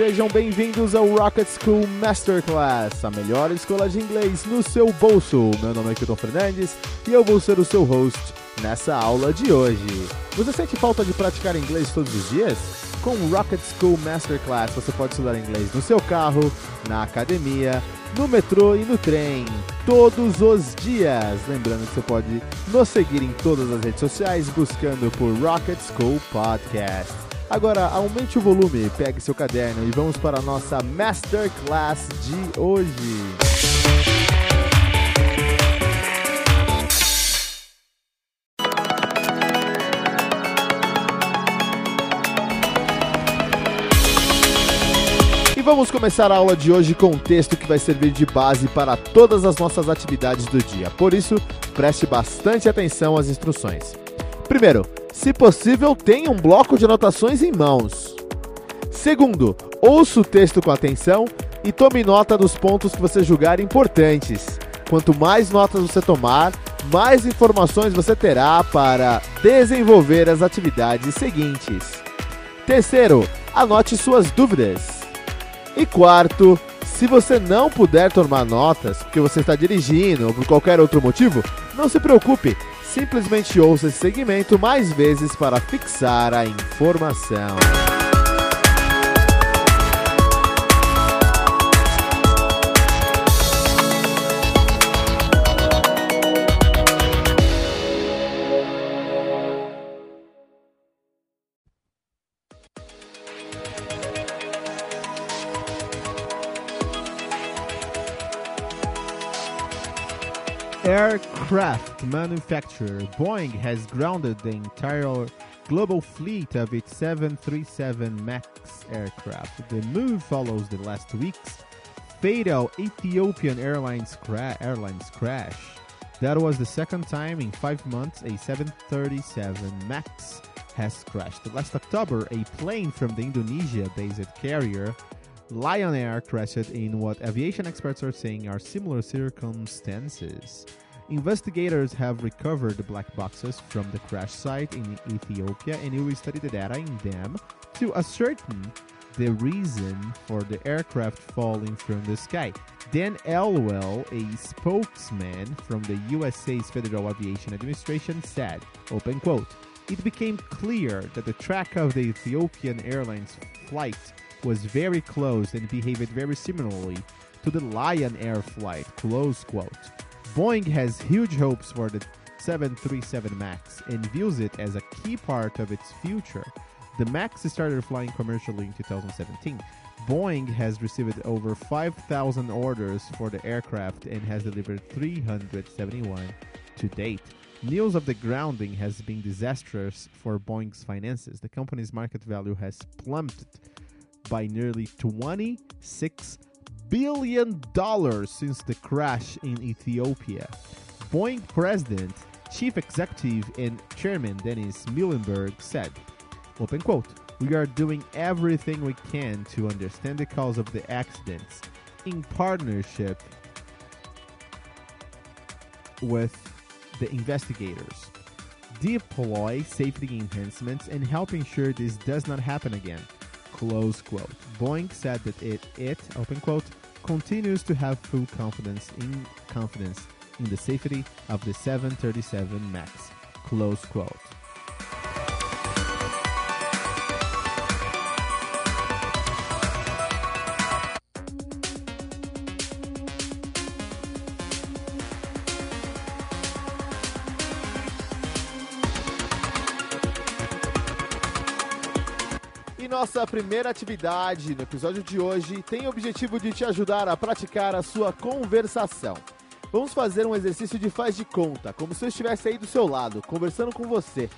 sejam bem-vindos ao Rocket School Masterclass, a melhor escola de inglês no seu bolso. Meu nome é Kilton Fernandes e eu vou ser o seu host nessa aula de hoje. Você sente falta de praticar inglês todos os dias? Com o Rocket School Masterclass você pode estudar inglês no seu carro, na academia, no metrô e no trem, todos os dias. Lembrando que você pode nos seguir em todas as redes sociais buscando por Rocket School Podcast. Agora aumente o volume, pegue seu caderno e vamos para a nossa Masterclass de hoje. E vamos começar a aula de hoje com um texto que vai servir de base para todas as nossas atividades do dia. Por isso, preste bastante atenção às instruções. Primeiro, se possível, tenha um bloco de anotações em mãos. Segundo, ouça o texto com atenção e tome nota dos pontos que você julgar importantes. Quanto mais notas você tomar, mais informações você terá para desenvolver as atividades seguintes. Terceiro, anote suas dúvidas. E quarto, se você não puder tomar notas porque você está dirigindo ou por qualquer outro motivo, não se preocupe, simplesmente ouça esse segmento mais vezes para fixar a informação. Aircraft manufacturer Boeing has grounded the entire global fleet of its 737 MAX aircraft. The move follows the last week's fatal Ethiopian Airlines, cra- Airlines crash. That was the second time in five months a 737 MAX has crashed. Last October, a plane from the Indonesia based carrier Lion Air crashed in what aviation experts are saying are similar circumstances. Investigators have recovered the black boxes from the crash site in Ethiopia and will study the data in them to ascertain the reason for the aircraft falling from the sky. Dan Elwell, a spokesman from the USA's Federal Aviation Administration, said, open quote, it became clear that the track of the Ethiopian Airlines flight was very close and behaved very similarly to the Lion Air flight, close quote. Boeing has huge hopes for the 737 MAX and views it as a key part of its future. The MAX started flying commercially in 2017. Boeing has received over 5,000 orders for the aircraft and has delivered 371 to date. News of the grounding has been disastrous for Boeing's finances. The company's market value has plummeted by nearly 26 billion dollars since the crash in Ethiopia. Boeing president, chief executive, and chairman Dennis Muilenburg said, open quote, we are doing everything we can to understand the cause of the accidents in partnership with the investigators, deploy safety enhancements, and help ensure this does not happen again. Close quote. Boeing said that it, it open quote, continues to have full confidence in confidence in the safety of the 737 MAX. Close quote. Nossa primeira atividade no episódio de hoje tem o objetivo de te ajudar a praticar a sua conversação. Vamos fazer um exercício de faz de conta, como se eu estivesse aí do seu lado, conversando com você.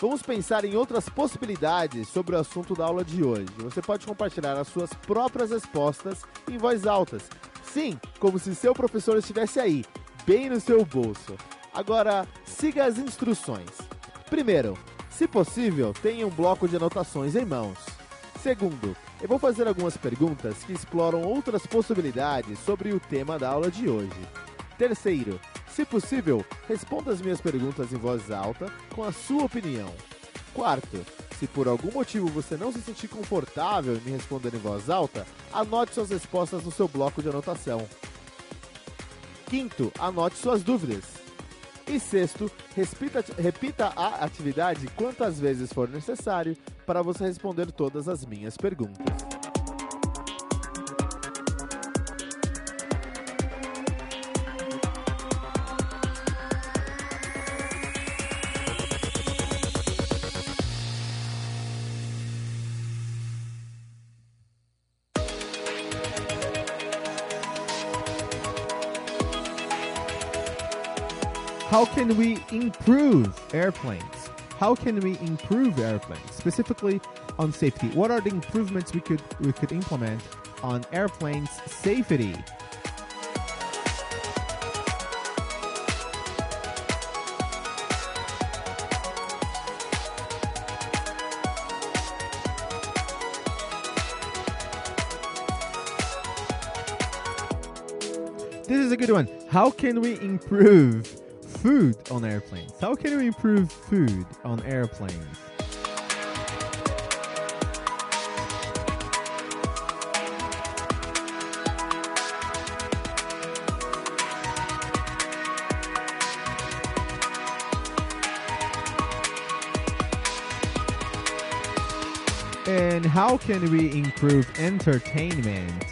Vamos pensar em outras possibilidades sobre o assunto da aula de hoje. Você pode compartilhar as suas próprias respostas em voz alta. Sim, como se seu professor estivesse aí, bem no seu bolso. Agora, siga as instruções. Primeiro, se possível, tenha um bloco de anotações em mãos. Segundo, eu vou fazer algumas perguntas que exploram outras possibilidades sobre o tema da aula de hoje. Terceiro, se possível, responda as minhas perguntas em voz alta com a sua opinião. Quarto, Se por algum motivo você não se sentir confortável em me responder em voz alta, anote suas respostas no seu bloco de anotação. Quinto, anote suas dúvidas. E sexto, repita, repita a atividade quantas vezes for necessário para você responder todas as minhas perguntas. How can we improve airplanes? How can we improve airplanes? Specifically on safety. What are the improvements we could we could implement on airplanes safety? This is a good one. How can we improve food on airplanes? How can we improve food on airplanes? And how can we improve entertainment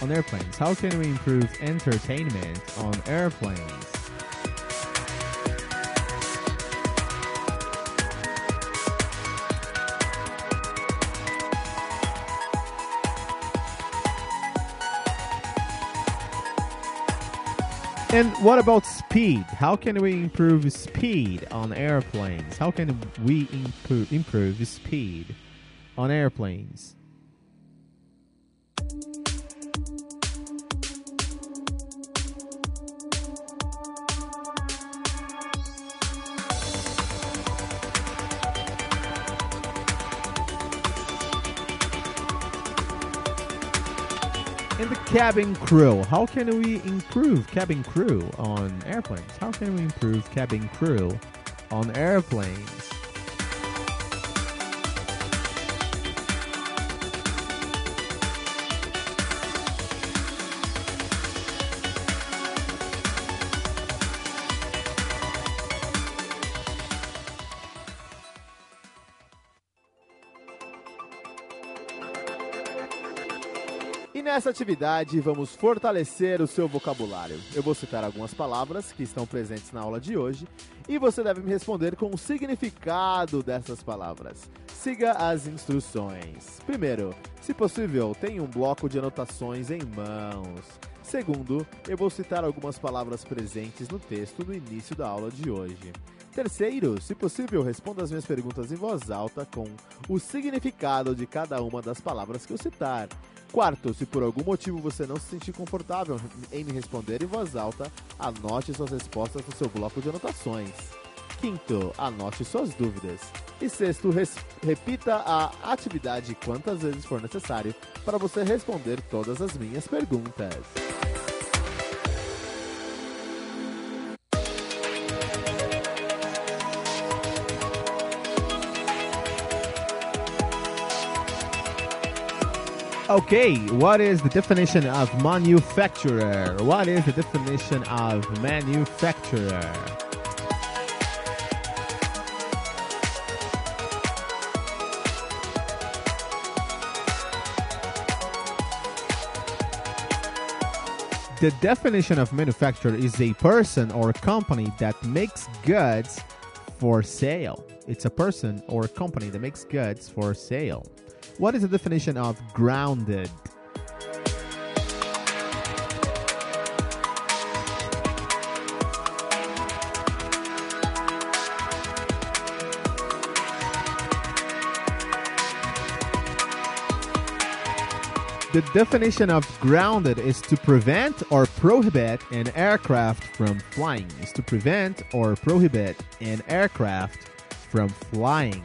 on airplanes? How can we improve entertainment on airplanes? And what about speed? How can we improve speed on airplanes? How can we improve improve speed on airplanes? And the cabin crew. How can we improve cabin crew on airplanes? How can we improve cabin crew on airplanes? Nessa atividade vamos fortalecer o seu vocabulário. Eu vou citar algumas palavras que estão presentes na aula de hoje e você deve me responder com o significado dessas palavras. Siga as instruções. Primeiro, se possível, tenha um bloco de anotações em mãos. Segundo, eu vou citar algumas palavras presentes no texto no início da aula de hoje. Terceiro, se possível, responda as minhas perguntas em voz alta com o significado de cada uma das palavras que eu citar. Quarto, se por algum motivo você não se sentir confortável em me responder em voz alta, anote suas respostas no seu bloco de anotações. Quinto, anote suas dúvidas. E sexto, repita a atividade quantas vezes for necessário para você responder todas as minhas perguntas. Okay, what is the definition of manufacturer? What is the definition of manufacturer? The definition of manufacturer is a person or company that makes goods for sale. It's a person or a company that makes goods for sale. What is the definition of grounded? The definition of grounded is to prevent or prohibit an aircraft from flying. Is to prevent or prohibit an aircraft from flying.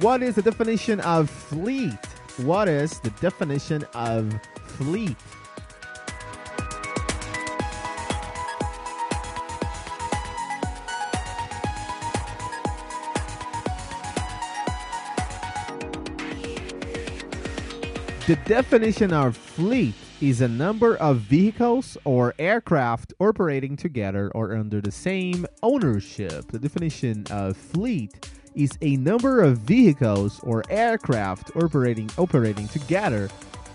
What is the definition of fleet? What is the definition of fleet? The definition of fleet is a number of vehicles or aircraft operating together or under the same ownership. The definition of fleet is a number of vehicles or aircraft operating operating together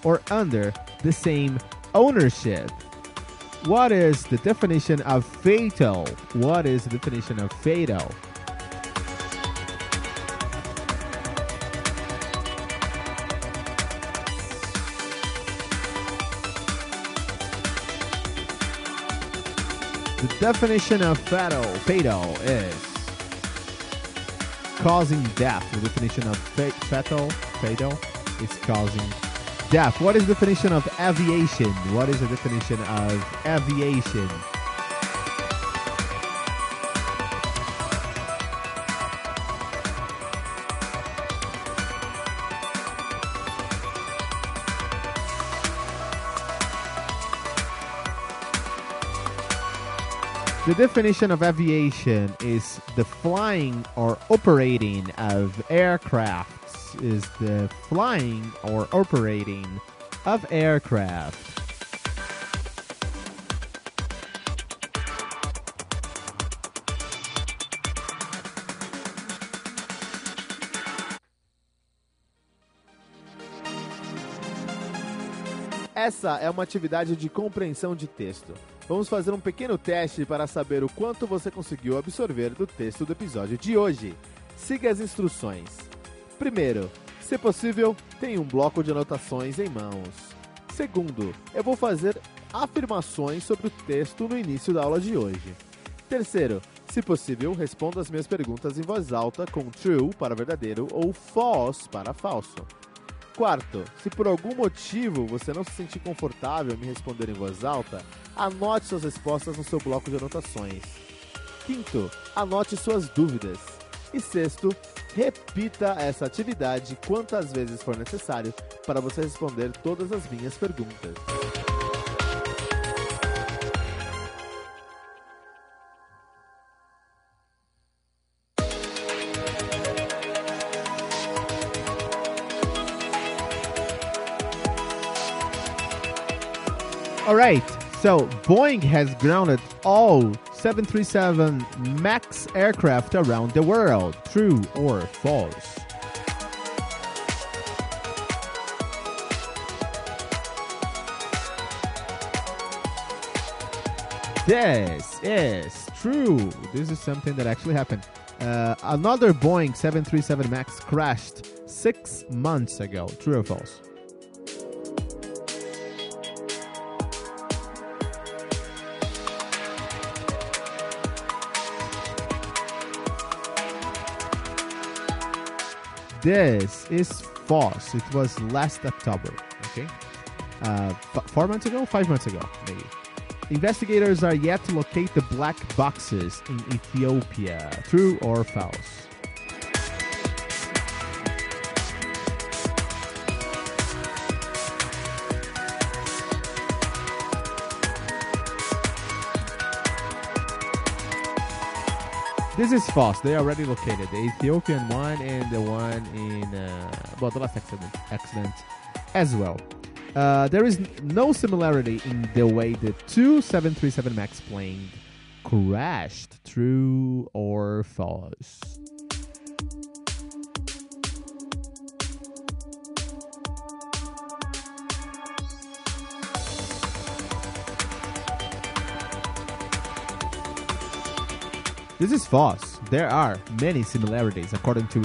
or under the same ownership. What is the definition of fatal? What is the definition of fatal? The definition of fatal, fatal is causing death. The definition of fa- fatal, fatal is causing death. What is the definition of aviation? What is the definition of aviation? The definition of aviation is the flying or operating of aircrafts. Is the flying or operating of aircraft. Essa é uma atividade de compreensão de texto. Vamos fazer um pequeno teste para saber o quanto você conseguiu absorver do texto do episódio de hoje. Siga as instruções. Primeiro, se possível, tenha um bloco de anotações em mãos. Segundo, eu vou fazer afirmações sobre o texto no início da aula de hoje. Terceiro, se possível, responda as minhas perguntas em voz alta com true para verdadeiro ou false para falso. Quarto, se por algum motivo você não se sentir confortável em me responder em voz alta, anote suas respostas no seu bloco de anotações. Quinto, anote suas dúvidas. E sexto, repita essa atividade quantas vezes for necessário para você responder todas as minhas perguntas. Right. So Boeing has grounded all 737 MAX aircraft around the world. True or false? This is true. This is something that actually happened. Uh, another Boeing 737 MAX crashed six months ago. True or false? This is false. It was last October. Okay, uh, f- four months ago, five months ago, maybe. Investigators are yet to locate the black boxes in Ethiopia. True or false? This is false. They are already located. The Ethiopian one and the one in uh, well, the last accident, accident as well. Uh, there is no similarity in the way the two 737 MAX planes crashed. True or false? This is false. There are many similarities, according to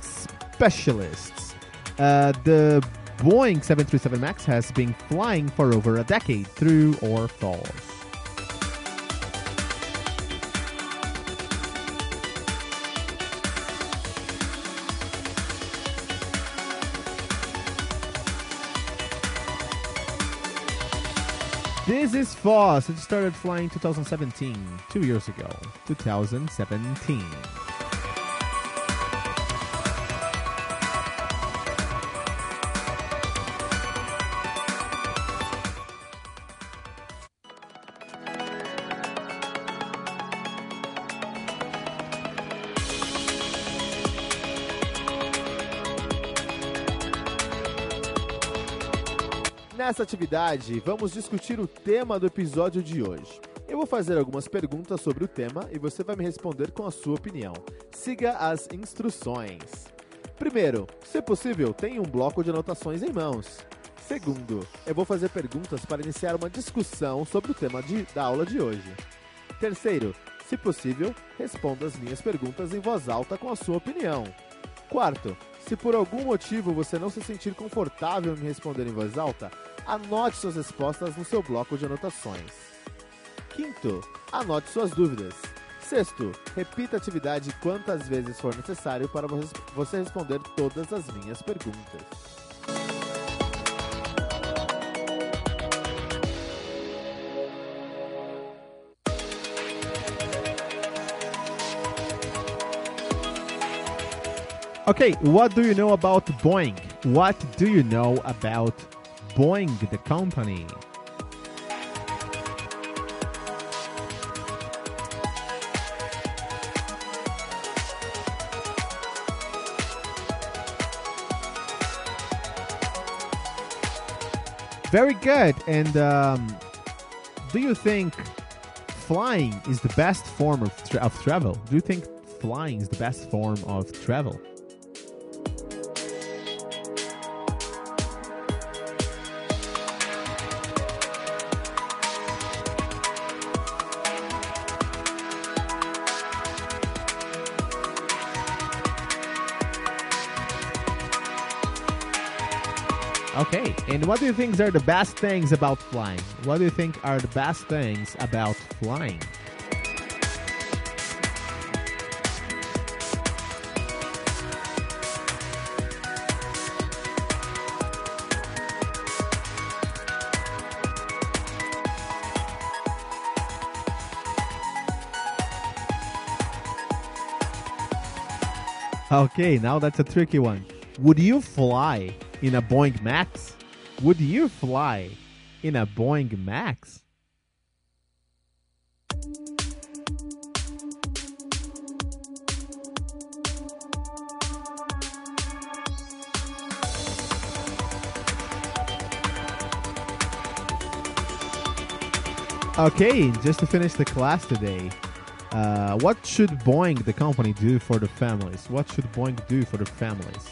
specialists. Uh, the Boeing 737 MAX has been flying for over a decade. True or false? This is false. It started flying 2017, two years ago. 2017. Nessa atividade, vamos discutir o tema do episódio de hoje. Eu vou fazer algumas perguntas sobre o tema e você vai me responder com a sua opinião. Siga as instruções. Primeiro, se possível, tenha um bloco de anotações em mãos. Segundo, eu vou fazer perguntas para iniciar uma discussão sobre o tema de, da aula de hoje. Terceiro, se possível, responda as minhas perguntas em voz alta com a sua opinião. Quarto, se por algum motivo você não se sentir confortável em responder em voz alta, anote suas respostas no seu bloco de anotações. Quinto, anote suas dúvidas. Sexto, repita a atividade quantas vezes for necessário para você responder todas as minhas perguntas. Okay, what do you know about Boeing? What do you know about Boeing, the company? Very good. And um, do you think flying is the best form of, tra- of travel? Do you think flying is the best form of travel? Okay, and what do you think are the best things about flying? What do you think are the best things about flying? Okay, now that's a tricky one. Would you fly in a Boeing Max? Would you fly in a Boeing Max? Okay, just to finish the class today, uh, what should Boeing, the company, do for the families? What should Boeing do for the families?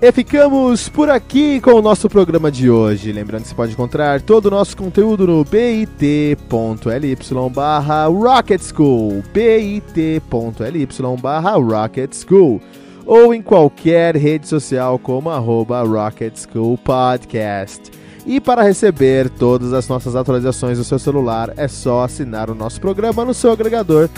E ficamos por aqui com o nosso programa de hoje. Lembrando que você pode encontrar todo o nosso conteúdo no bit.ly barra Rocket School, bit.ly barra Rocket School, ou em qualquer rede social como arroba Rocket School Podcast. E para receber todas as nossas atualizações no seu celular, é só assinar o nosso programa no seu agregador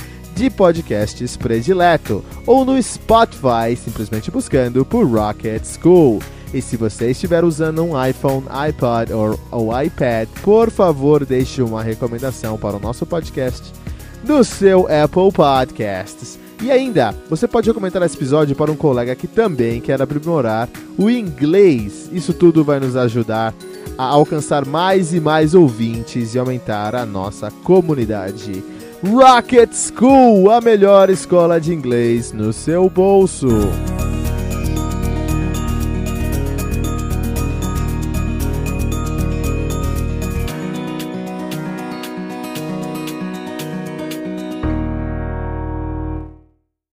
de podcasts predileto ou no Spotify, simplesmente buscando por Rocket School. E se você estiver usando um iPhone, iPod ou, ou iPad, por favor deixe uma recomendação para o nosso podcast no seu Apple Podcasts. E ainda, você pode comentar esse episódio para um colega que também quer aprimorar o inglês. Isso tudo vai nos ajudar a alcançar mais e mais ouvintes e aumentar a nossa comunidade. Rocket School, a melhor escola de inglês no seu bolso.